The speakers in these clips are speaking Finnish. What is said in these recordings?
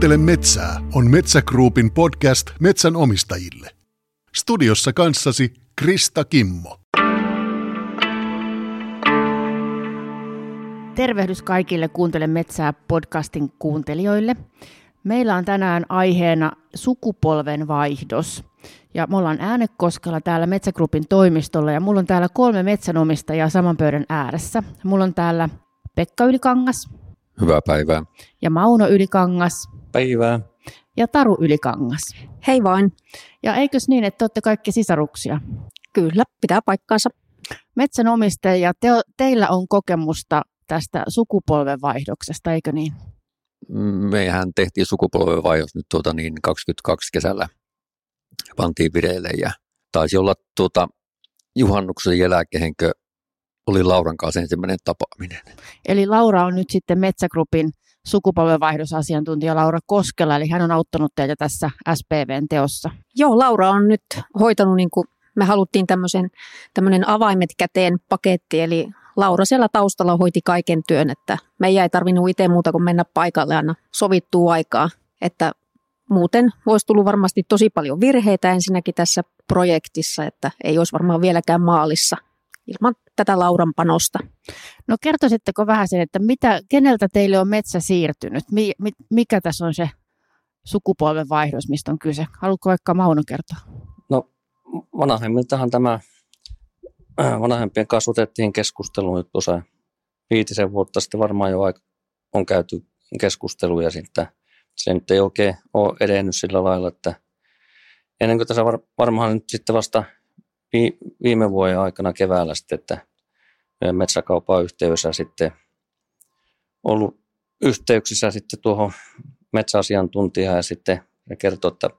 Kuuntele metsää on Metsä Groupin podcast metsän omistajille. Studiossa kanssasi Krista Kimmo. Tervehdys kaikille Kuuntele metsää podcastin kuuntelijoille. Meillä on tänään aiheena sukupolven vaihdos. Ja me ollaan Äänekoskella täällä Metsägrupin toimistolla ja mulla on täällä kolme metsänomistajaa saman pöydän ääressä. Mulla on täällä Pekka Ylikangas. Hyvää päivää. Ja Mauno Ylikangas. Päivää. Ja Taru Ylikangas. Hei vain. Ja eikös niin, että olette kaikki sisaruksia? Kyllä, pitää paikkaansa. Metsänomistajia, te, teillä on kokemusta tästä sukupolvenvaihdoksesta, eikö niin? Mehän tehtiin sukupolvenvaihdos nyt tuota niin 22 kesällä. Pantiin vireille ja taisi olla tuota juhannuksen jälkeenkö oli Lauran kanssa ensimmäinen tapaaminen. Eli Laura on nyt sitten Metsägrupin sukupolvenvaihdosasiantuntija Laura Koskela, eli hän on auttanut teitä tässä SPVn teossa. Joo, Laura on nyt hoitanut, niin kuin me haluttiin tämmöisen, tämmöinen avaimet käteen paketti, eli Laura siellä taustalla hoiti kaiken työn, että me ei tarvinnut itse muuta kuin mennä paikalle aina sovittua aikaa, että muuten olisi tullut varmasti tosi paljon virheitä ensinnäkin tässä projektissa, että ei olisi varmaan vieläkään maalissa ilman tätä Lauran panosta. No kertoisitteko vähän sen, että mitä, keneltä teille on metsä siirtynyt? Mi, mi, mikä tässä on se sukupolven vaihdos, mistä on kyse? Haluatko vaikka Mauno kertoa? No vanhemmiltahan tämä äh, vanhempien kanssa otettiin keskusteluun nyt tuossa viitisen vuotta sitten varmaan jo on käyty keskusteluja sitten. Se nyt ei oikein ole edennyt sillä lailla, että ennen kuin tässä var, varmaan nyt sitten vasta viime vuoden aikana keväällä sitten, että metsäkaupan yhteydessä sitten ollut yhteyksissä sitten tuohon metsäasiantuntijaan ja sitten ne kertoi, että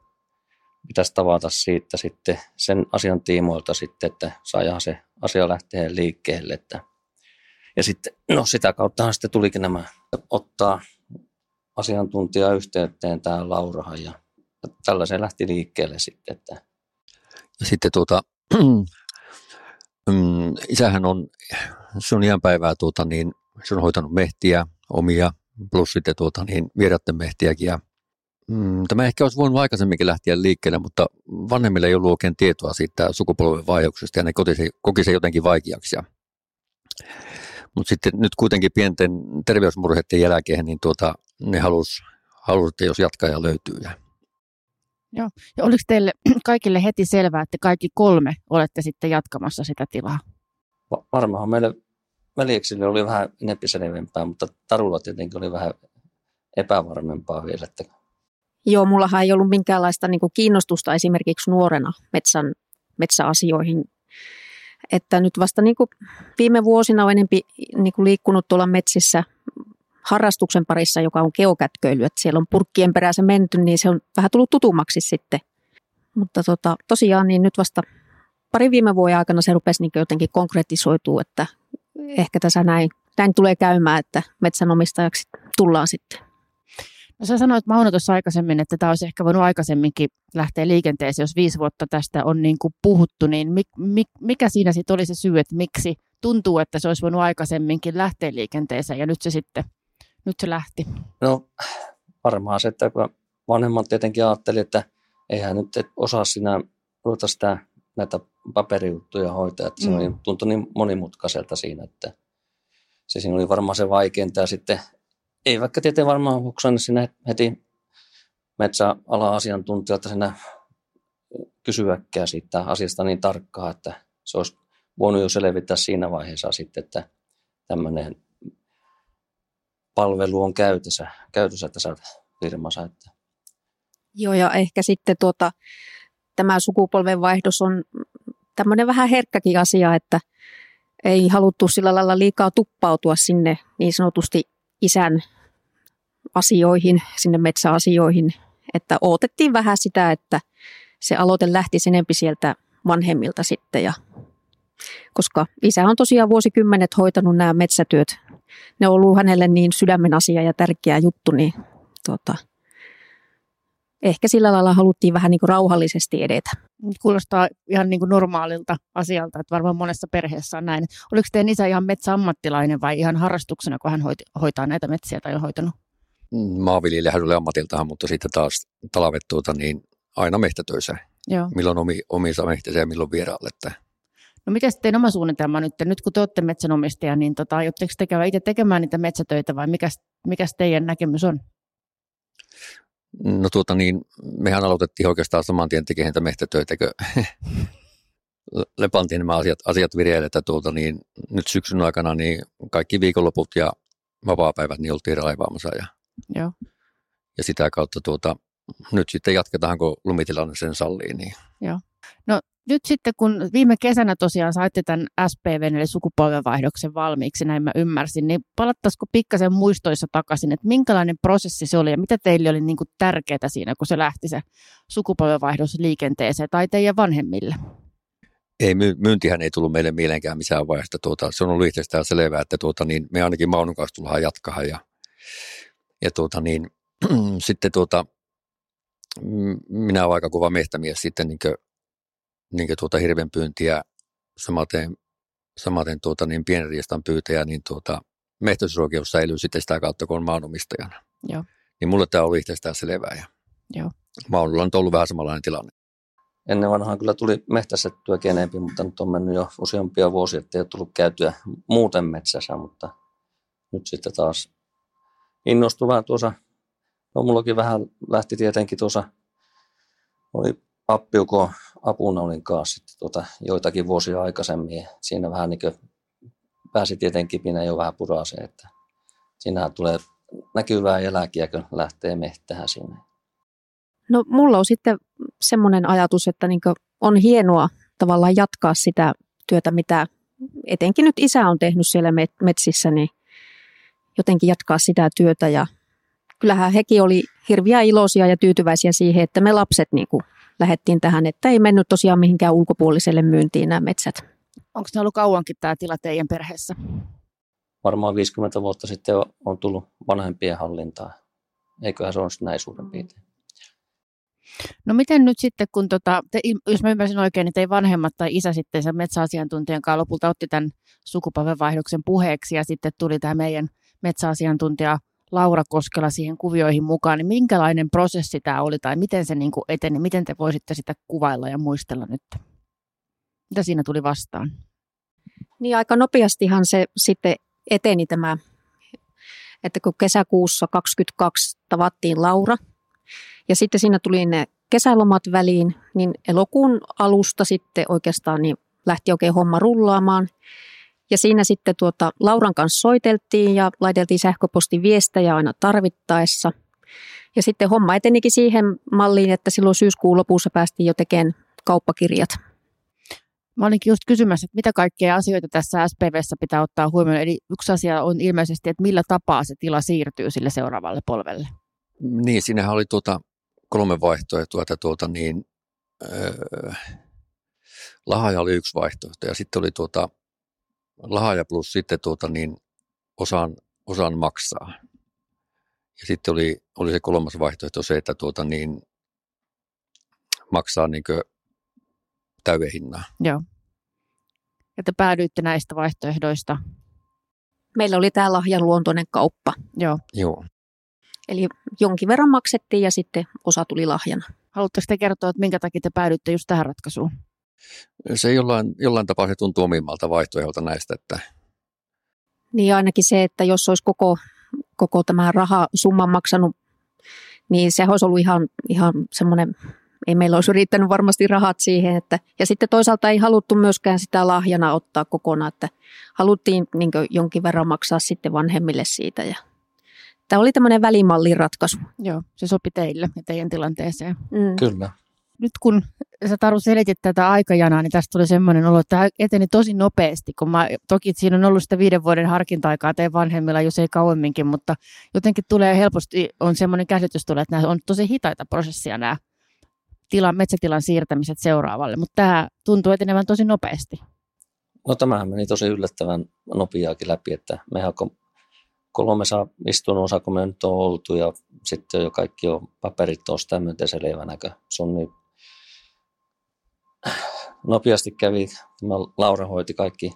pitäisi tavata siitä sitten sen asian tiimoilta sitten, että saajahan se asia lähtee liikkeelle. Että. Ja sitten, no sitä kauttahan sitten tulikin nämä ottaa asiantuntija yhteyteen tämä Laurahan ja tällä se lähti liikkeelle sitten. Että. Ja sitten tuota, mm, isähän on, se on ihan päivää tuota, niin se on hoitanut mehtiä omia, plus sitten tuota, niin vieratten mehtiäkin. Ja, mm, tämä ehkä olisi voinut aikaisemminkin lähteä liikkeelle, mutta vanhemmille ei ollut oikein tietoa siitä sukupolven vaihdoksesta ja ne koki, koki se jotenkin vaikeaksi. Mutta sitten nyt kuitenkin pienten terveysmurheiden jälkeen, niin tuota, ne halusivat, halus, jos jatkaja löytyy. Ja Joo. Ja oliko teille kaikille heti selvää, että kaikki kolme olette sitten jatkamassa sitä tilaa? Va- varmaan meille veljeksille oli vähän enempiselevempää, mutta Tarulla tietenkin oli vähän epävarmempaa vielä. Että... Joo, mullahan ei ollut minkäänlaista niin kuin kiinnostusta esimerkiksi nuorena metsän, metsäasioihin. Että nyt vasta niin kuin viime vuosina on enempi niin kuin liikkunut tuolla metsissä harrastuksen parissa, joka on geokätköily, että siellä on purkkien perässä menty, niin se on vähän tullut tutummaksi sitten. Mutta tota, tosiaan niin nyt vasta pari viime vuoden aikana se rupesi niin jotenkin konkretisoituu, että ehkä tässä näin, näin tulee käymään, että metsänomistajaksi tullaan sitten. No sä sanoit Mauno tuossa aikaisemmin, että tämä olisi ehkä voinut aikaisemminkin lähteä liikenteeseen, jos viisi vuotta tästä on niin kuin puhuttu, niin mi, mi, mikä siinä sitten oli se syy, että miksi tuntuu, että se olisi voinut aikaisemminkin lähteä liikenteeseen ja nyt se sitten nyt se lähti? No varmaan se, että vanhemmat tietenkin ajatteli, että eihän nyt osaa sinä ruveta sitä näitä paperijuttuja hoitaa, että se mm. tuntui niin monimutkaiselta siinä, että se siinä oli varmaan se vaikeinta ja sitten ei vaikka tietenkin varmaan huksannut sinne heti metsäala-asiantuntijalta sinä kysyäkään siitä asiasta niin tarkkaa, että se olisi voinut jo selvittää siinä vaiheessa sitten, että tämmöinen palvelu on käytössä, käytössä tässä firmassa. Että. Joo, ja ehkä sitten tuota, tämä sukupolvenvaihdos on tämmöinen vähän herkkäkin asia, että ei haluttu sillä lailla liikaa tuppautua sinne niin sanotusti isän asioihin, sinne metsäasioihin, että odotettiin vähän sitä, että se aloite lähti enempi sieltä vanhemmilta sitten ja koska isä on tosiaan vuosikymmenet hoitanut nämä metsätyöt ne on ollut hänelle niin sydämen asia ja tärkeä juttu, niin tuota, ehkä sillä lailla haluttiin vähän niin kuin rauhallisesti edetä. Kuulostaa ihan niin kuin normaalilta asialta, että varmaan monessa perheessä on näin. Oliko teidän isä ihan metsäammattilainen vai ihan harrastuksena, kun hän hoiti, hoitaa näitä metsiä tai on hoitanut? maanviljelijähän oli ammatiltaan, mutta sitten taas talvet tuota, niin aina mehtätöissä. Joo. Milloin omi, omissa mehtässä ja milloin vieraalle. Että. No miten teidän oma suunnitelma nyt? Nyt kun te olette metsänomistaja, niin tota, aiotteko te käydä itse tekemään niitä metsätöitä vai mikä, mikä teidän näkemys on? No tuota niin, mehän aloitettiin oikeastaan saman tien tekemään niitä mehtätöitä, kun lepantiin nämä asiat, asiat vireille, että tuota niin, nyt syksyn aikana niin kaikki viikonloput ja vapaa-päivät niin oltiin raivaamassa ja, Joo. ja sitä kautta tuota, nyt sitten jatketaan, kun lumitilanne sen sallii. Niin. Joo. Nyt sitten, kun viime kesänä tosiaan saitte tämän SPVn eli sukupolvenvaihdoksen valmiiksi, näin mä ymmärsin, niin palattaisiko pikkasen muistoissa takaisin, että minkälainen prosessi se oli ja mitä teille oli niin kuin tärkeää siinä, kun se lähti se sukupolvenvaihdos liikenteeseen tai teidän vanhemmille? Ei, myyntihän ei tullut meille mieleenkään missään vaiheessa. Tuota, se on ollut itsestään selvää, että tuota, niin me ainakin Maunun kanssa tullaan jatkaa. Ja, ja tuota, niin, sitten tuota, minä olen aika kova mehtämies sitten niin niin tuota hirvenpyyntiä, samaten, samaten tuota, niin pienriistan pyytäjä, niin tuota, mehtäisyysoikeus säilyy sitten sitä kautta, kun on maanomistajana. Joo. Niin mulle tämä oli itsestään selvää. Ja Joo. Maunulla on ollut vähän samanlainen tilanne. Ennen vanhaan kyllä tuli metsästettyä kenempi, mutta nyt on mennyt jo useampia vuosia, että ei ole tullut käytyä muuten metsässä, mutta nyt sitten taas innostui vähän tuossa. No mullakin vähän lähti tietenkin tuossa, oli appiuko apuna olin kanssa sitten tuota, joitakin vuosia aikaisemmin. Siinä vähän niin kuin pääsi tietenkin kipinä jo vähän puraaseen, että siinähän tulee näkyvää jälkiä, kun lähtee mehtään sinne. No mulla on sitten semmoinen ajatus, että niin on hienoa tavallaan jatkaa sitä työtä, mitä etenkin nyt isä on tehnyt siellä metsissä, niin jotenkin jatkaa sitä työtä ja kyllähän hekin oli hirviä iloisia ja tyytyväisiä siihen, että me lapset niin lähdettiin tähän, että ei mennyt tosiaan mihinkään ulkopuoliselle myyntiin nämä metsät. Onko ne ollut kauankin tämä tila teidän perheessä? Varmaan 50 vuotta sitten on tullut vanhempien hallintaa. Eiköhän se ole näin suurin piirtein. No miten nyt sitten, kun tota, te, jos mä ymmärsin oikein, niin teidän vanhemmat tai isä sitten sen metsäasiantuntijan kanssa lopulta otti tämän sukupolvenvaihdoksen puheeksi ja sitten tuli tämä meidän metsäasiantuntija Laura Koskela siihen kuvioihin mukaan, niin minkälainen prosessi tämä oli tai miten se niin kuin eteni, miten te voisitte sitä kuvailla ja muistella nyt? Mitä siinä tuli vastaan? Niin aika nopeastihan se sitten eteni tämä, että kun kesäkuussa 22 tavattiin Laura ja sitten siinä tuli ne kesälomat väliin, niin elokuun alusta sitten oikeastaan niin lähti oikein homma rullaamaan. Ja siinä sitten tuota, Lauran kanssa soiteltiin ja laiteltiin sähköpostiviestejä aina tarvittaessa. Ja sitten homma etenikin siihen malliin, että silloin syyskuun lopussa päästiin jo tekemään kauppakirjat. Mä olinkin just kysymässä, että mitä kaikkea asioita tässä SPVssä pitää ottaa huomioon. Eli yksi asia on ilmeisesti, että millä tapaa se tila siirtyy sille seuraavalle polvelle. Niin, siinähän oli tuota, kolme vaihtoehtoa, että tuota, niin, öö, lahaja oli yksi vaihtoehto ja sitten oli tuota, lahaja plus sitten tuota, niin, osan, osan maksaa. Ja sitten oli, oli se kolmas vaihtoehto se, että tuota, niin, maksaa niin täyden hinnan. Joo. Että päädyitte näistä vaihtoehdoista. Meillä oli tämä lahjan luontoinen kauppa. Joo. Joo. Eli jonkin verran maksettiin ja sitten osa tuli lahjana. Haluatteko te kertoa, että minkä takia te päädyitte just tähän ratkaisuun? Se jollain, jollain tapaa se tuntuu omimmalta vaihtoehdolta näistä, että niin ainakin se, että jos olisi koko, koko tämä rahasumma maksanut, niin se olisi ollut ihan, ihan semmoinen, ei meillä olisi riittänyt varmasti rahat siihen. Että, ja sitten toisaalta ei haluttu myöskään sitä lahjana ottaa kokonaan, että haluttiin niin jonkin verran maksaa sitten vanhemmille siitä. Ja Tämä oli tämmöinen välimallin ratkaisu. Joo, se sopi teille ja teidän tilanteeseen. Mm. Kyllä. Nyt kun sä Taru selitit tätä aikajanaa, niin tästä tuli semmoinen olo, että tämä eteni tosi nopeasti, kun mä, toki siinä on ollut sitä viiden vuoden harkinta-aikaa teidän vanhemmilla, jos ei kauemminkin, mutta jotenkin tulee helposti, on semmoinen käsitys tulee, että nämä on tosi hitaita prosessia nämä tilan, metsätilan siirtämiset seuraavalle, mutta tämä tuntuu etenevän tosi nopeasti. No tämähän meni tosi yllättävän nopeaakin läpi, että mehän kolmessa istunut osa, kun me nyt on oltu ja sitten jo kaikki on paperit tuossa tämmöinen selvänä, se on niin nopeasti kävi, Laura hoiti kaikki,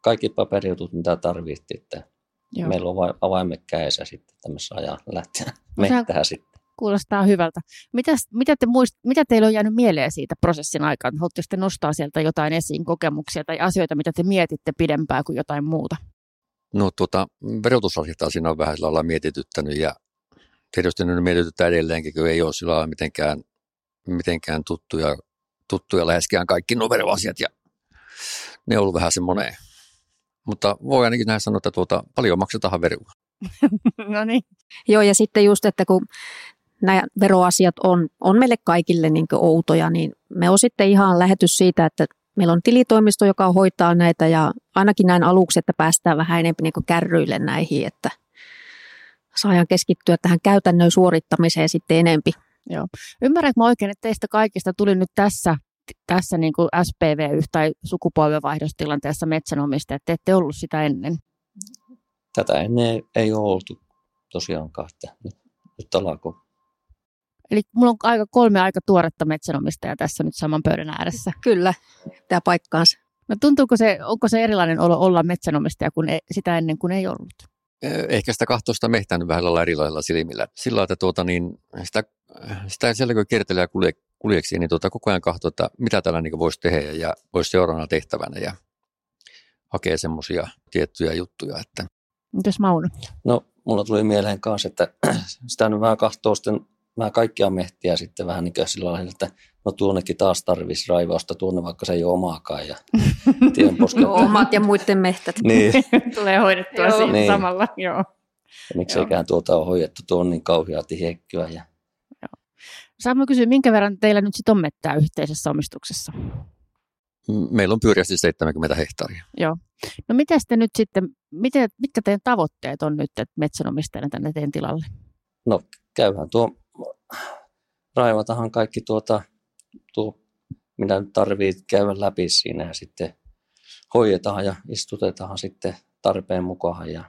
kaikki paperijutut, mitä tarvittiin. Että Joo. Meillä on vain avaimet kädessä sitten tämmöisessä ajan lähteä no, mehtää sitten. Kuulostaa hyvältä. Mitäs, mitä, te muist, mitä teillä on jäänyt mieleen siitä prosessin aikaan? Haluatteko te nostaa sieltä jotain esiin kokemuksia tai asioita, mitä te mietitte pidempään kuin jotain muuta? No tuota, verotusasiat siinä on vähän sillä lailla mietityttänyt ja tietysti ne mietityttää edelleenkin, kun ei ole sillä lailla mitenkään, mitenkään tuttuja, tuttuja läheskään kaikki nuo veroasiat ja ne on ollut vähän semmoinen. Mutta voi ainakin näin sanoa, että tuota, paljon maksetaan veroa. no niin. Joo, ja sitten just, että kun nämä veroasiat on, on meille kaikille niin outoja, niin me on sitten ihan lähetys siitä, että meillä on tilitoimisto, joka hoitaa näitä ja ainakin näin aluksi, että päästään vähän enemmän niin kärryille näihin, että saadaan keskittyä tähän käytännön suorittamiseen sitten enempi. Joo. Ymmärrätkö oikein, että teistä kaikista tuli nyt tässä, tässä niin kuin SPV- tai sukupolvenvaihdostilanteessa metsänomista, että ette ollut sitä ennen? Tätä ennen ei ole oltu tosiaankaan, että nyt, nyt alako. Eli mulla on aika kolme aika tuoretta metsänomistajaa tässä nyt saman pöydän ääressä. Kyllä, tämä paikkaansa. No tuntuuko se, onko se erilainen olo olla metsänomistaja kuin ei, sitä ennen kuin ei ollut? Ehkä sitä kahtoista mehtään vähän lailla erilaisilla silmillä. Sillä että tuota, niin sitä, sitä siellä kun kiertelee ja kulje, kuljeksi, niin tuota, koko ajan katsoo, että mitä tällä niin voisi tehdä ja voisi seuraavana tehtävänä ja hakee semmoisia tiettyjä juttuja. Että. Mitäs Mauno? No, mulla tuli mieleen kanssa, että sitä on vähän kahtoo sitten vähän kaikkia mehtiä sitten vähän niin kuin sillä lailla, että no tuonnekin taas tarvisi raivausta tuonne, vaikka se ei ole omaakaan. Ja no, omat ja muiden mehtät. niin. Tulee hoidettua siinä niin. samalla, joo. Ja mikseikään tuota on hoidettu tuon niin kauheaa tiheikkyä. Ja... Saanko kysyä, minkä verran teillä nyt sitten on mettää yhteisessä omistuksessa? Meillä on pyöriästi 70 hehtaaria. Joo. No miten te nyt sitten, miten, mitkä teidän tavoitteet on nyt että metsänomistajana tänne teidän tilalle? No käyhän tuo, raivatahan kaikki tuota, tuo, mitä nyt tarvii käydä läpi siinä ja sitten hoidetaan ja istutetaan sitten tarpeen mukaan ja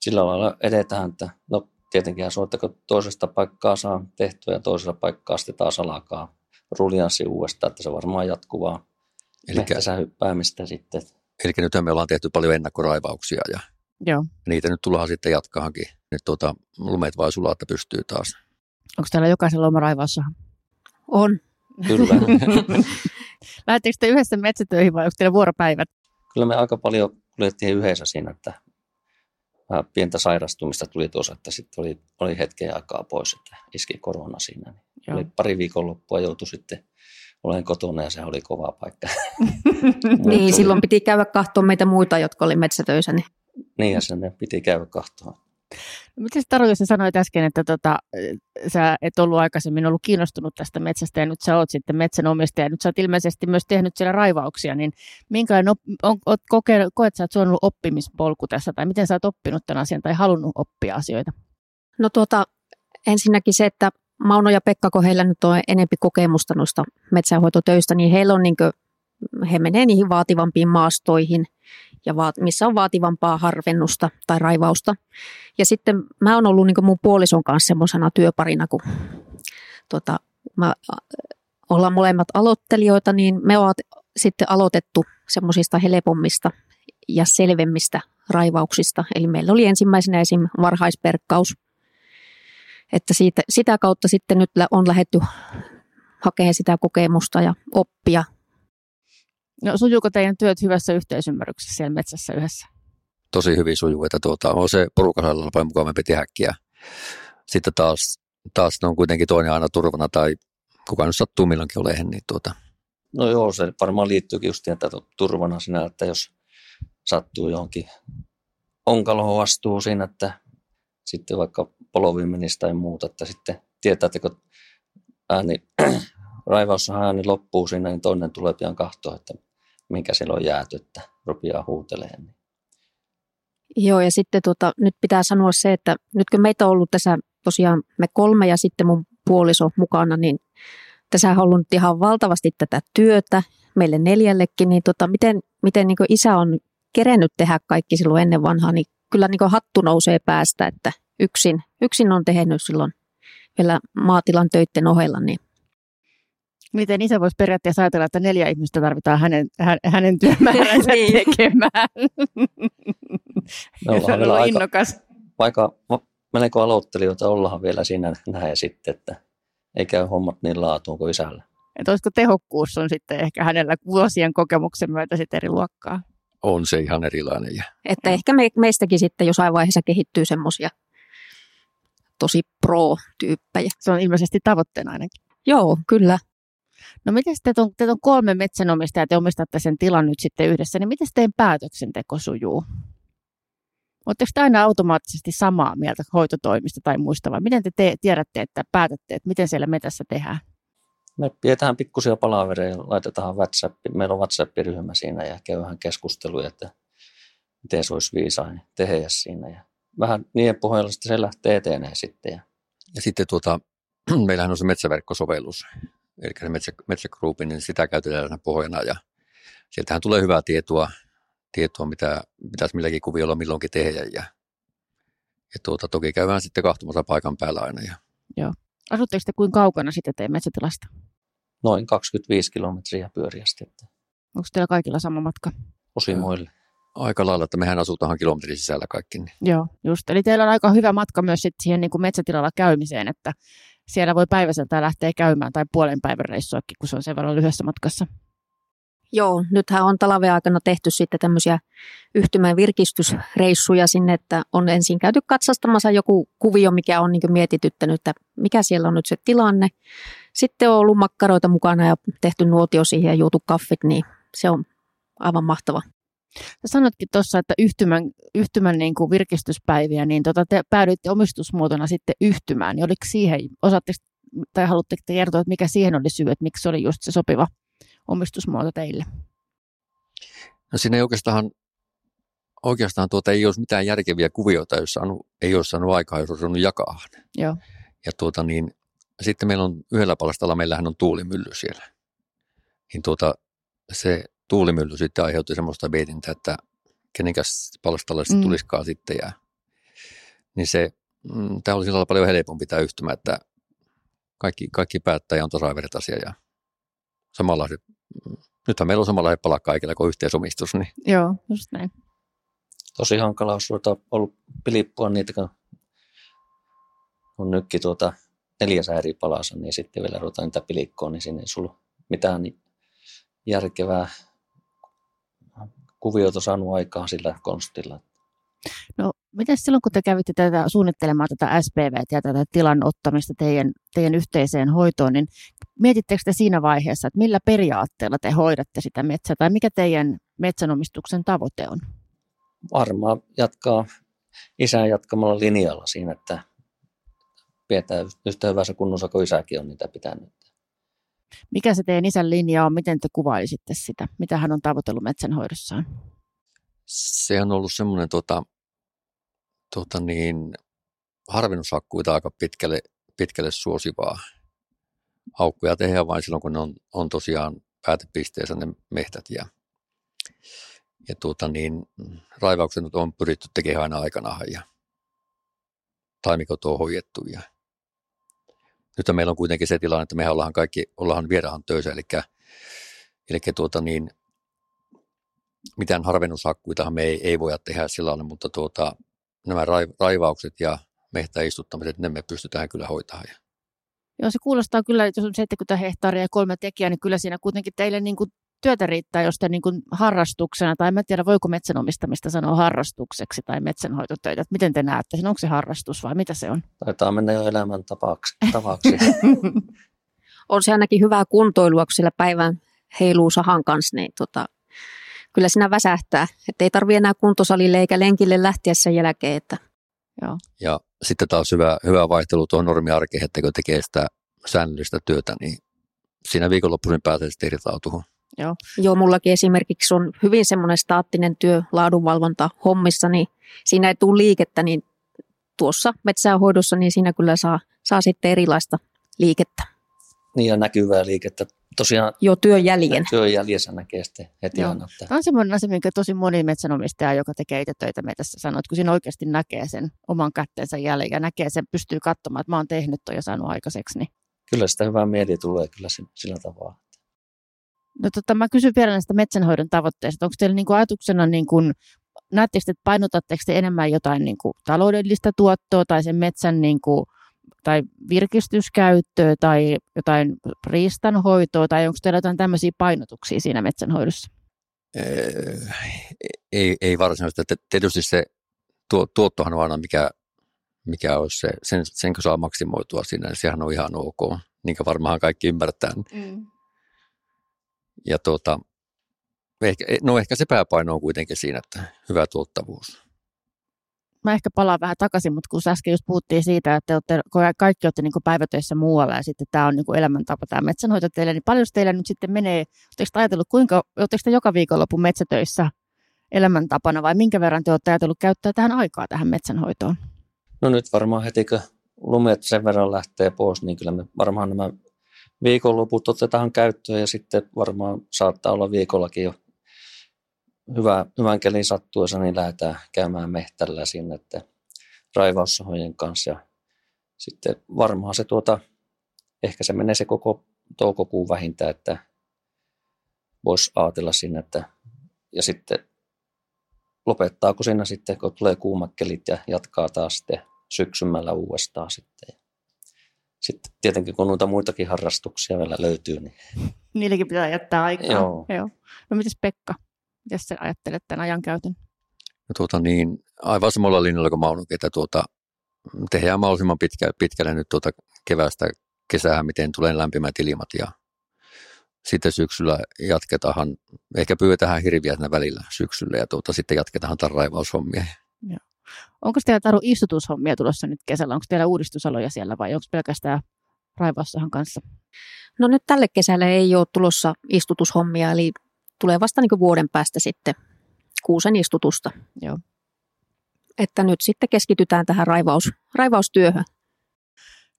sillä lailla edetään, että no tietenkin on, kun toisesta paikkaa saa tehtyä ja toisella paikkaa sitten taas alkaa ruljanssi uudestaan, että se varmaan jatkuvaa Elikkä, hyppäämistä sitten. Eli nyt me ollaan tehty paljon ennakkoraivauksia ja Joo. niitä nyt tullaan sitten jatkaankin. Nyt tuota, lumet vai sulaa, että pystyy taas. Onko täällä jokaisella oma raivaus? On. Kyllä. Lähettekö te yhdessä metsätöihin vai onko teillä vuoropäivät? Kyllä me aika paljon kuljettiin yhdessä siinä, että vähän pientä sairastumista tuli tuossa, että sitten oli, oli hetken aikaa pois, että iski korona siinä. Niin oli pari viikonloppua joutui sitten olen kotona ja se oli kova paikka. niin, silloin piti käydä kahtoon meitä muita, jotka oli metsätöissä. Niin, niin ja sen piti käydä kahtoon. Miten Taru, jos sanoit äsken, että tota, sä et ollut aikaisemmin ollut kiinnostunut tästä metsästä ja nyt sä oot sitten metsänomistaja. Ja nyt sä oot ilmeisesti myös tehnyt siellä raivauksia, niin minkälainen op, on, oot koke, koet sä, että se on ollut oppimispolku tässä? Tai miten sä oot oppinut tämän asian tai halunnut oppia asioita? No tuota, ensinnäkin se, että Mauno ja Pekka, kun heillä nyt on enempi kokemusta noista metsänhoitotöistä, niin heillä on niin kuin, he menee niihin vaativampiin maastoihin ja vaat, missä on vaativampaa harvennusta tai raivausta. Ja sitten mä oon ollut niin mun puolison kanssa semmoisena työparina, kun tota, mä, ollaan molemmat aloittelijoita, niin me ollaan sitten aloitettu semmoisista helpommista ja selvemmistä raivauksista. Eli meillä oli ensimmäisenä esim. varhaisperkkaus – että siitä, sitä kautta sitten nyt on lähetty hakemaan sitä kokemusta ja oppia. No, sujuuko teidän työt hyvässä yhteisymmärryksessä siellä metsässä yhdessä? Tosi hyvin sujuu, että tuota, on se porukalla paljon mukavampi tehdäkin sitten taas, taas ne on kuitenkin toinen aina turvana tai kuka nyt sattuu milloinkin olemaan, niin tuota. No joo, se varmaan liittyykin just että turvana sinä, että jos sattuu johonkin onkaloon astuu siinä, että sitten vaikka polovi menisi tai muuta, että sitten tietää, että kun ääni, raivaus ääni loppuu siinä, niin toinen tulee pian kahtoa, että minkä siellä on jääty, että rupeaa huutelemaan. Niin. Joo, ja sitten tuota, nyt pitää sanoa se, että nyt kun meitä on ollut tässä tosiaan me kolme ja sitten mun puoliso mukana, niin tässä on ollut ihan valtavasti tätä työtä meille neljällekin, niin tota, miten, miten niin isä on kerennyt tehdä kaikki silloin ennen vanhaa, niin kyllä niin hattu nousee päästä, että yksin, yksin on tehnyt silloin vielä maatilan töiden ohella. Niin. Miten isä voisi periaatteessa ajatella, että neljä ihmistä tarvitaan hänen, hänen työmääränsä niin. tekemään? Me ollaan on vielä ollut aika, innokas. vaikka melko aloittelijoita ollaan vielä siinä näin sitten, että ei käy hommat niin laatuun kuin isällä. Että olisiko tehokkuus on sitten ehkä hänellä vuosien kokemuksen myötä sitten eri luokkaa. On se ihan erilainen. Ja Että ehkä me, meistäkin sitten jossain vaiheessa kehittyy semmoisia tosi pro-tyyppejä. Se on ilmeisesti tavoitteena ainakin. Joo, kyllä. No miten teitä on, teitä on kolme metsänomistajaa, te omistatte sen tilan nyt sitten yhdessä, niin miten teidän päätöksenteko sujuu? Oletteko te aina automaattisesti samaa mieltä hoitotoimista tai muista, vai miten te, te tiedätte, että päätätte, että miten siellä metässä tehdään? Me pidetään pikkusia palavereja ja laitetaan WhatsApp, meillä on WhatsApp-ryhmä siinä ja käydään keskusteluja, että miten se olisi viisaa tehdä siinä. Ja vähän niiden pohjalla sitten se lähtee eteneen sitten. Ja Ja sitten tuota, meillähän on se metsäverkkosovellus, eli se metsä, metsägroupi, niin sitä käytetään pohjana ja sieltähän tulee hyvää tietoa, tietoa mitä pitäisi milläkin kuviolla milloinkin tehdä ja, ja tuota, toki käydään sitten kahtumassa paikan päällä aina. Ja, Asutteko te kuin kaukana sitten teidän metsätilasta? noin 25 kilometriä pyöriästi, että Onko teillä kaikilla sama matka? osin muille. aika lailla, että mehän asutaan kilometrin sisällä kaikki. Niin. Joo, just. Eli teillä on aika hyvä matka myös sit siihen niin kuin metsätilalla käymiseen, että siellä voi päiväseltä lähteä käymään tai puolen päivän reissuakin, kun se on sen verran lyhyessä matkassa. Joo, nythän on talven aikana tehty sitten tämmöisiä yhtymän virkistysreissuja sinne, että on ensin käyty katsastamassa joku kuvio, mikä on niin mietityttänyt, että mikä siellä on nyt se tilanne. Sitten on ollut makkaroita mukana ja tehty nuotio siihen ja juotu kaffit, niin se on aivan mahtava. Sä sanotkin tuossa, että yhtymän, yhtymän niin kuin virkistyspäiviä, niin tota te päädyitte omistusmuotona sitten yhtymään. Niin oliko siihen, osaatteko tai haluatteko te kertoa, että mikä siihen oli syy, että miksi se oli just se sopiva omistusmuoto teille? No siinä ei oikeastaan, oikeastaan tuota, ei olisi mitään järkeviä kuvioita, jos saanut, ei olisi saanut aikaa, jos olisi saanut jakaa. Joo. Ja tuota, niin, sitten meillä on yhdellä palastalla, meillähän on tuulimylly siellä. Niin tuota, se tuulimylly sitten aiheutti semmoista vietintää, että kenenkäs palstalle se Mm. tulisikaan sitten. Ja, niin se, mm, tämä oli sillä paljon helpompi tämä yhtymä, että kaikki, kaikki päättäjä on tasavertaisia ja samanlaiset, mm, nythän meillä on samanlaiset palat kaikilla kuin yhteisomistus, niin Joo, just näin. Tosi hankala olisi ruveta ollut pilippua niitä, kun on nytkin tuota neljäs eri palassa, niin sitten vielä ruvetaan niitä pilikkoa, niin siinä ei sulla mitään järkevää kuviota saanut aikaan sillä konstilla. No, miten silloin, kun te kävitte tätä suunnittelemaan tätä SPV ja tätä tilan ottamista teidän, teidän yhteiseen hoitoon, niin mietittekö te siinä vaiheessa, että millä periaatteella te hoidatte sitä metsää, tai mikä teidän metsänomistuksen tavoite on? Varmaan jatkaa isän jatkamalla linjalla siinä, että pidetään yhtä hyvässä kunnossa kuin isäkin on niitä pitänyt. Mikä se teidän isän linja on, miten te kuvailisitte sitä? Mitä hän on tavoitellut metsänhoidossaan? se on ollut semmoinen tota, tota niin, harvennushakkuita aika pitkälle, pitkälle suosivaa. Haukkuja tehdään vain silloin, kun ne on, on tosiaan päätepisteessä ne mehtät. Ja, ja tuota niin, raivaukset on pyritty tekemään aina aikanaan ja taimikot on hoidettu. Ja nyt meillä on kuitenkin se tilanne, että mehän ollaan kaikki ollaan vierahan töissä, eli, eli tuota niin, mitään harvennushakkuitahan me ei, ei voida tehdä sillä lailla, mutta tuota, nämä rai- raivaukset ja mehtäistuttamiset, ne me pystytään kyllä hoitamaan. Joo, se kuulostaa kyllä, että jos on 70 hehtaaria ja kolme tekijää, niin kyllä siinä kuitenkin teille niin kuin työtä riittää, jos te niin kuin harrastuksena, tai en tiedä, voiko metsänomistamista sanoa harrastukseksi tai metsänhoitotöitä, että miten te näette sen, onko se harrastus vai mitä se on? Taitaa mennä jo elämän tapaksi. tavaksi. On se ainakin hyvää kuntoilua, kun sillä päivän heiluu sahan kanssa, niin tota, kyllä siinä väsähtää. Että ei tarvitse enää kuntosalille eikä lenkille lähteä sen jälkeen. Että Joo. Ja sitten taas hyvä, hyvä vaihtelu tuohon normiarkeen, että kun tekee sitä säännöllistä työtä, niin siinä viikonloppuisin pääsee sitten irtautumaan. Joo, mullakin esimerkiksi on hyvin semmoinen staattinen työ laadunvalvonta hommissa, niin siinä ei tule liikettä, niin tuossa metsänhoidossa, niin siinä kyllä saa, saa sitten erilaista liikettä. niin ja näkyvää liikettä. Tosiaan Jo työn jäljen. työn jäljessä näkee sitten heti Joo. aina, että Tämä on semmoinen asia, minkä tosi moni metsänomistaja, joka tekee itse töitä metässä, sanoo, että kun siinä oikeasti näkee sen oman kätteensä jäljen ja näkee sen, pystyy katsomaan, että mä oon tehnyt ton ja saanut aikaiseksi, niin kyllä sitä hyvää mieli tulee kyllä si- sillä tavalla. No tota, mä kysyn vielä näistä metsänhoidon tavoitteista. Onko teillä niinku ajatuksena niinku näettekö, että painotatteko te enemmän jotain niin kuin taloudellista tuottoa tai sen metsän niin kuin, tai virkistyskäyttöä tai jotain riistanhoitoa tai onko teillä jotain tämmöisiä painotuksia siinä metsänhoidossa? Ei, ei varsinaisesti. Tietysti se tuo, tuottohan on aina mikä, mikä olisi se, sen, sen kun saa maksimoitua siinä, niin sehän on ihan ok, niin kuin varmaan kaikki ymmärtää. Mm. Ja tuota, ehkä, no ehkä se pääpaino on kuitenkin siinä, että hyvä tuottavuus. Mä ehkä palaan vähän takaisin, mutta kun äsken just puhuttiin siitä, että olette, kaikki olette niin päivätöissä muualla ja sitten tämä on niin elämäntapa, tämä metsänhoito teille, niin paljon teillä nyt sitten menee, oletteko ajatellut, kuinka, oletteko te joka viikonloppu metsätöissä elämäntapana vai minkä verran te olette ajatellut käyttää tähän aikaa tähän metsänhoitoon? No nyt varmaan heti kun lumet sen verran lähtee pois, niin kyllä me varmaan nämä viikonloput otetaan käyttöön ja sitten varmaan saattaa olla viikollakin jo hyvä, hyvän kelin sattuessa, niin lähdetään käymään mehtällä sinne että raivaussahojen kanssa. Ja sitten varmaan se tuota, ehkä se menee se koko toukokuun vähintään, että voisi ajatella sinne, että ja sitten lopettaako siinä sitten, kun tulee kuumat kelit ja jatkaa taas sitten syksymällä uudestaan sitten. Sitten tietenkin kun noita muitakin harrastuksia vielä löytyy, niin... Niillekin pitää jättää aikaa. Joo. Joo. No mites Pekka, mitä sä ajattelet tämän ajankäytön? No, tuota niin, aivan samalla linjalla kuin Maunukin, että tuota, tehdään mahdollisimman pitkä, pitkälle nyt tuota kevästä kesää, miten tulee lämpimät ilmat ja sitten syksyllä jatketaan, ehkä pyydetään hirviä siinä välillä syksyllä ja tuota, sitten jatketaan tämän raivaushommia. Joo. Onko teillä Taru istutushommia tulossa nyt kesällä? Onko teillä uudistusaloja siellä vai onko pelkästään raivaussahan kanssa? No nyt tälle kesälle ei ole tulossa istutushommia, eli tulee vasta niin vuoden päästä sitten kuusen istutusta. Joo. Että nyt sitten keskitytään tähän raivaus, raivaustyöhön.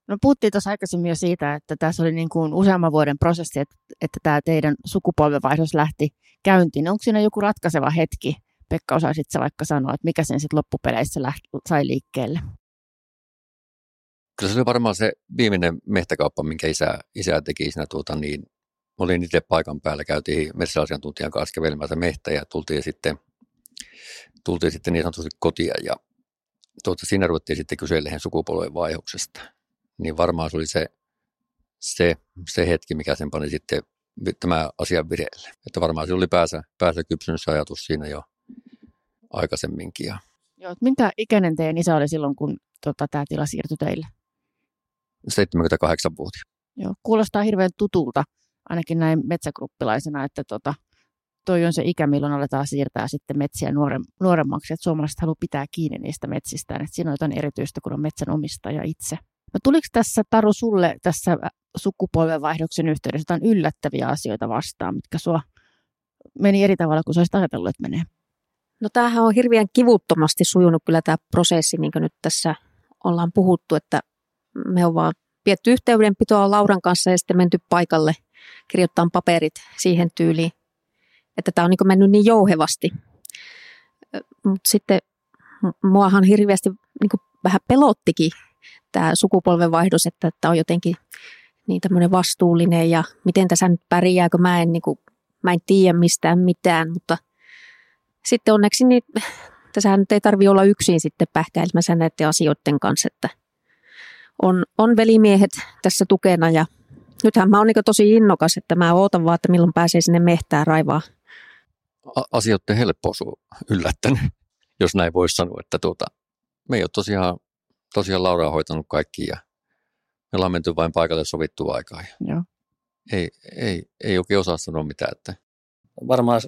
No puhuttiin tuossa aikaisemmin jo siitä, että tässä oli niin kuin useamman vuoden prosessi, että, että tämä teidän sukupolvenvaihdos lähti käyntiin. Onko siinä joku ratkaiseva hetki, Pekka, osaisit vaikka sanoa, että mikä sen sitten loppupeleissä lähti, sai liikkeelle? Kyllä se oli varmaan se viimeinen mehtäkauppa, minkä isä, isä teki siinä tuota, niin olin itse paikan päällä, käytiin metsäasiantuntijan kanssa kävelemässä mehtä ja tultiin sitten, tultiin sitten niin sanotusti kotia ja tuota, siinä ruvettiin sitten kyselemään sukupolven vaihoksesta. Niin varmaan se oli se, se, se hetki, mikä sen pani sitten tämä asia vireille. Että varmaan se oli päässä, päässä kypsynyt ajatus siinä jo aikaisemminkin. Ja... Joo, minkä ikäinen teidän isä oli silloin, kun tota, tämä tila siirtyi teille? 78-vuotias. Joo, kuulostaa hirveän tutulta, ainakin näin metsägruppilaisena, että tota, toi on se ikä, milloin aletaan siirtää sitten metsiä nuorem, nuoremmaksi, että suomalaiset haluaa pitää kiinni niistä metsistään, että siinä on jotain erityistä, kun on metsänomistaja itse. No tuliko tässä, Taru, sulle tässä sukupolvenvaihdoksen yhteydessä jotain yllättäviä asioita vastaan, mitkä sua meni eri tavalla kuin sä olisit ajatellut, että menee? No tämähän on hirveän kivuttomasti sujunut kyllä tämä prosessi, niin kuin nyt tässä ollaan puhuttu, että me on vaan pietty yhteydenpitoa Lauran kanssa ja sitten menty paikalle kirjoittaa paperit siihen tyyliin, että tämä on niin mennyt niin jouhevasti. Mutta sitten muahan hirveästi niin vähän pelottikin tämä sukupolvenvaihdos, että tämä on jotenkin niin tämmöinen vastuullinen ja miten tässä nyt pärjää, kun mä en, niin kuin, mä en tiedä mistään mitään, mutta – sitten onneksi niin, tässä nyt ei tarvi olla yksin sitten pähkäilemässä näiden asioiden kanssa, että on, on velimiehet tässä tukena ja nythän mä oon niin tosi innokas, että mä ootan vaan, että milloin pääsee sinne mehtään raivaa. Asioiden helppous on yllättänyt, jos näin voisi sanoa, että tuota, me ei ole tosiaan, tosiaan Laura on hoitanut kaikki ja me ollaan menty vain paikalle sovittua aikaa. Joo. Ei, ei, ei oikein osaa sanoa mitään, että varmaan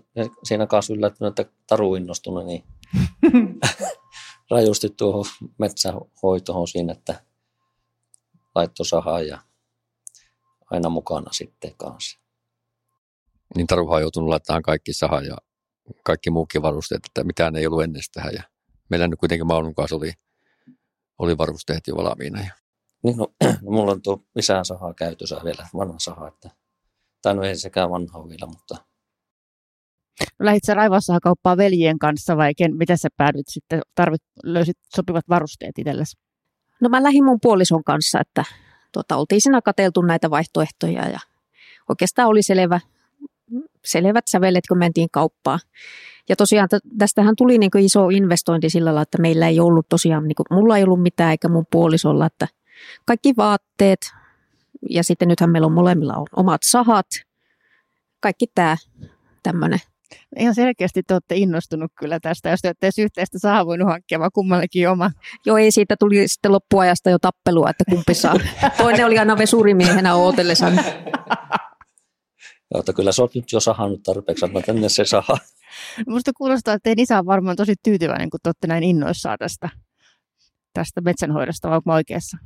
siinä kanssa yllättynyt, että Taru innostunut niin rajusti tuohon metsähoitoon siinä, että laittoi sahaa ja aina mukana sitten kanssa. Niin Taruhan on joutunut laittamaan kaikki saha ja kaikki muukin varusteet, että mitään ei ollut ennestään. Ja meillä nyt kuitenkin Maunun kanssa oli, oli varusteet jo valmiina. Ja... Niin, no, no, mulla on tuo lisää sahaa käytössä vielä, vanha saha, että, tai no ei sekään vanha vielä, mutta Lähit sä raivassa kauppaa veljien kanssa vai ken, mitä sä päädyit sitten, tarvit, löysit sopivat varusteet itsellesi? No mä lähdin mun puolison kanssa, että tuota, oltiin siinä kateltu näitä vaihtoehtoja ja oikeastaan oli selvä, selvät sävelet, kun mentiin kauppaan. Ja tosiaan tästähän tuli niin iso investointi sillä lailla, että meillä ei ollut tosiaan, niin kuin, mulla ei ollut mitään eikä mun puolisolla, että kaikki vaatteet ja sitten nythän meillä on molemmilla on omat sahat, kaikki tämä tämmöinen. Ihan selkeästi te olette innostunut kyllä tästä, jos te olette yhteistä sahaa voinut hankkia, vaan kummallekin oma. Joo, ei siitä tuli sitten loppuajasta jo tappelua, että kumpi saa. Toinen oli aina vesurimiehenä ootellessa. Joo, että kyllä sä oot nyt jo sahannut tarpeeksi, anna tänne se saha. Minusta kuulostaa, että teidän isä on varmaan tosi tyytyväinen, kun te olette näin innoissaan tästä, tästä metsänhoidosta, vai onko oikeassa?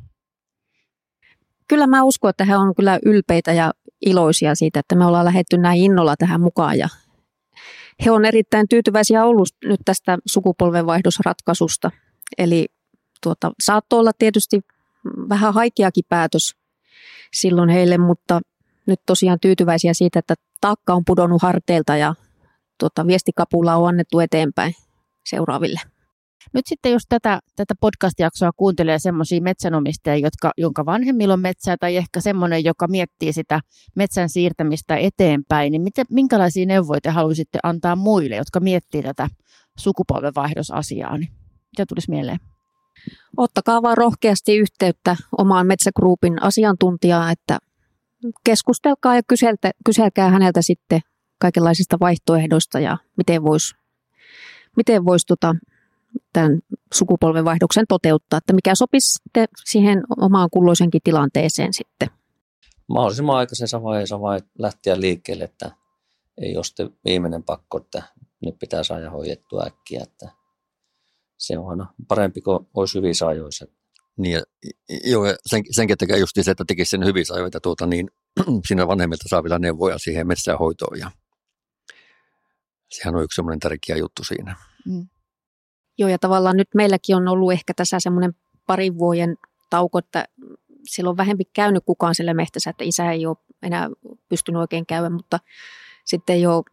Kyllä mä uskon, että he on kyllä ylpeitä ja iloisia siitä, että me ollaan lähetty näin innolla tähän mukaan ja he on erittäin tyytyväisiä ollut nyt tästä sukupolvenvaihdosratkaisusta. Eli tuota, saattoi olla tietysti vähän haikeakin päätös silloin heille, mutta nyt tosiaan tyytyväisiä siitä, että taakka on pudonnut harteilta ja tuota, viestikapulla on annettu eteenpäin seuraaville. Nyt sitten jos tätä, tätä podcast-jaksoa kuuntelee semmoisia metsänomistajia, jotka, jonka vanhemmilla on metsää tai ehkä semmoinen, joka miettii sitä metsän siirtämistä eteenpäin, niin miten, minkälaisia neuvoja te haluaisitte antaa muille, jotka miettii tätä sukupolvenvaihdosasiaa? Niin mitä tulisi mieleen? Ottakaa vaan rohkeasti yhteyttä omaan metsägruupin asiantuntijaan, että keskustelkaa ja kyseltä, kyselkää häneltä sitten kaikenlaisista vaihtoehdoista ja miten voisi miten vois tota, tämän sukupolvenvaihdoksen toteuttaa, että mikä sopisi sitten siihen omaan kulloisenkin tilanteeseen sitten. Mahdollisimman aikaisessa vaiheessa vai lähteä liikkeelle, että ei ole sitten viimeinen pakko, että nyt pitää saada hoidettua äkkiä, että se on aina parempi kuin olisi hyvissä ajoissa. Niin joo, ja sen, senkin takia just se, että tekisi sen hyvissä ajoita, tuota, niin siinä vanhemmilta saa vielä neuvoja siihen metsään hoitoon ja sehän on yksi semmoinen tärkeä juttu siinä. Mm. Joo, ja tavallaan nyt meilläkin on ollut ehkä tässä semmoinen parin vuoden tauko, että siellä on vähempi käynyt kukaan siellä mehtässä, että isä ei ole enää pystynyt oikein käydä, mutta sitten ei ole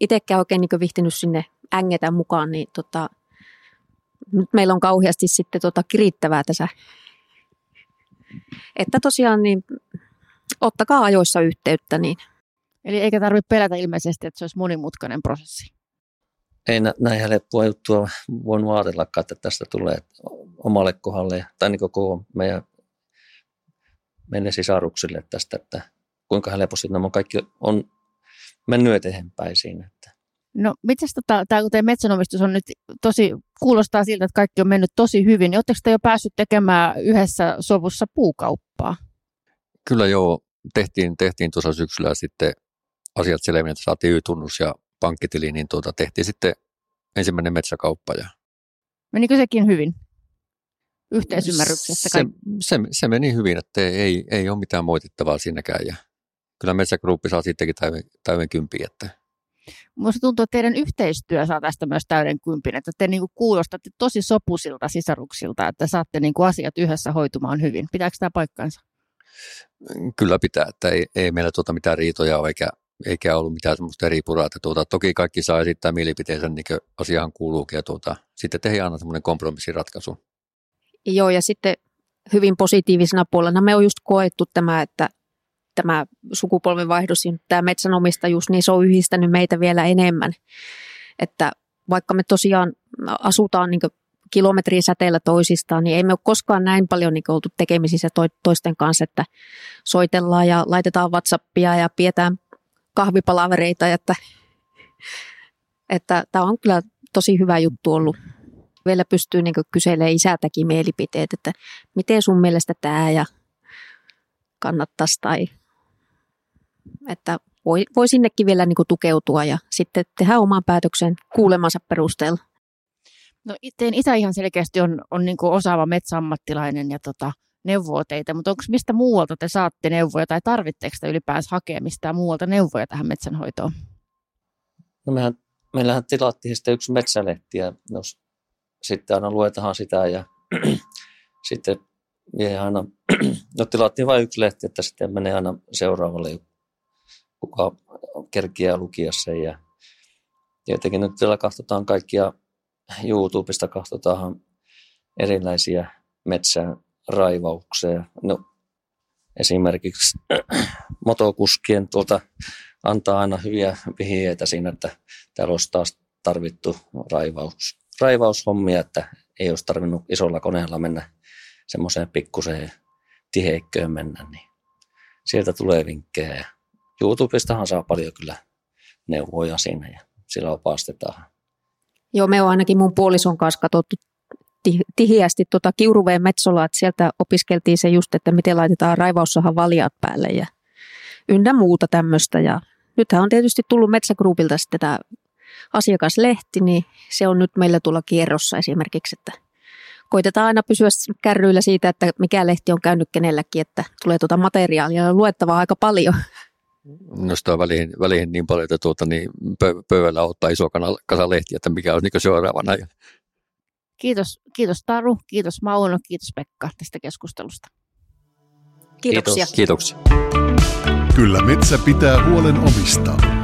itsekään oikein niin vihtinyt sinne ängetä mukaan, niin tota, nyt meillä on kauheasti sitten tota kirittävää tässä. Että tosiaan niin ottakaa ajoissa yhteyttä. Niin. Eli eikä tarvitse pelätä ilmeisesti, että se olisi monimutkainen prosessi ei näin helppoa juttua voinut ajatellakaan, että tästä tulee omalle kohdalle tai niin koko meidän, meidän sisaruksille tästä, että kuinka helposti nämä kaikki on mennyt eteenpäin siinä. Että. No miten tota, tämä kuten metsänomistus on nyt tosi, kuulostaa siltä, että kaikki on mennyt tosi hyvin, niin oletteko te jo päässyt tekemään yhdessä sovussa puukauppaa? Kyllä joo, tehtiin, tehtiin tuossa syksyllä sitten asiat selville, että saatiin Y-tunnus ja pankkitili, niin tuota, tehtiin sitten ensimmäinen metsäkauppa. Ja... Menikö sekin hyvin? Yhteisymmärryksessä? Se, se, se, meni hyvin, että ei, ei ole mitään moitittavaa siinäkään. Ja kyllä metsägruppi saa sittenkin täyden, täyden kympiä. Että... Minusta tuntuu, että teidän yhteistyö saa tästä myös täyden kympin, että te niinku kuulostatte tosi sopusilta sisaruksilta, että saatte niinku asiat yhdessä hoitumaan hyvin. Pitääkö tämä paikkansa? Kyllä pitää, että ei, ei meillä tuota mitään riitoja ole, eikä, eikä ollut mitään semmoista eri puraa. Että tuota, toki kaikki saa esittää mielipiteensä niin kuin asiahan kuuluukin ja tuota, sitten tehdään aina semmoinen kompromissiratkaisu. Joo ja sitten hyvin positiivisena puolena me on just koettu tämä, että tämä sukupolvenvaihdos ja tämä metsänomistajuus, niin se on yhdistänyt meitä vielä enemmän. Että vaikka me tosiaan asutaan niin kilometrin säteellä toisistaan, niin ei me ole koskaan näin paljon niin oltu tekemisissä toisten kanssa, että soitellaan ja laitetaan WhatsAppia ja pidetään kahvipalavereita, että, että tämä on kyllä tosi hyvä juttu ollut. Vielä pystyy niin kyselemään isältäkin mielipiteet, että miten sun mielestä tämä ja kannattaisi tai että voi, voi sinnekin vielä niin tukeutua ja sitten tehdä oman päätöksen kuulemansa perusteella. No teidän isä ihan selkeästi on, on niin osaava metsäammattilainen ja tota, neuvoo teitä, mutta onko mistä muualta te saatte neuvoja tai tarvitseeko te ylipäänsä hakea mistään muualta neuvoja tähän metsänhoitoon? No mehän, meillähän tilattiin sitten yksi metsälehti ja jos sitten aina luetaan sitä ja sitten vie aina, no tilattiin vain yksi lehti, että sitten menee aina seuraavalle, kuka kerkiää lukia sen ja tietenkin nyt vielä katsotaan kaikkia YouTubesta katsotaan erilaisia metsää raivaukseen. No, esimerkiksi motokuskien tuolta antaa aina hyviä vihjeitä siinä, että täällä olisi taas tarvittu raivaus, raivaushommia, että ei olisi tarvinnut isolla koneella mennä semmoiseen pikkuseen tiheikköön mennä, niin sieltä tulee vinkkejä. Ja YouTubestahan saa paljon kyllä neuvoja siinä ja sillä opastetaan. Joo, me on ainakin mun puolison kanssa katsottu tihiästi tuota Kiuruveen Metsola, että sieltä opiskeltiin se just, että miten laitetaan raivaussahan valjat päälle ja ynnä muuta tämmöistä. Ja nythän on tietysti tullut Metsägruupilta sitten tämä asiakaslehti, niin se on nyt meillä tuolla kierrossa esimerkiksi, että koitetaan aina pysyä kärryillä siitä, että mikä lehti on käynyt kenelläkin, että tulee tuota materiaalia luettavaa aika paljon. Nostaa väliin, väliin niin paljon, että tuota, niin pöydällä ottaa iso kasa lehtiä, että mikä on niin seuraavana. Kiitos, kiitos Taru, kiitos Mauno, kiitos Pekka tästä keskustelusta. Kiitoksia. Kiitos. Kiitoksia. Kyllä metsä pitää huolen omistaan.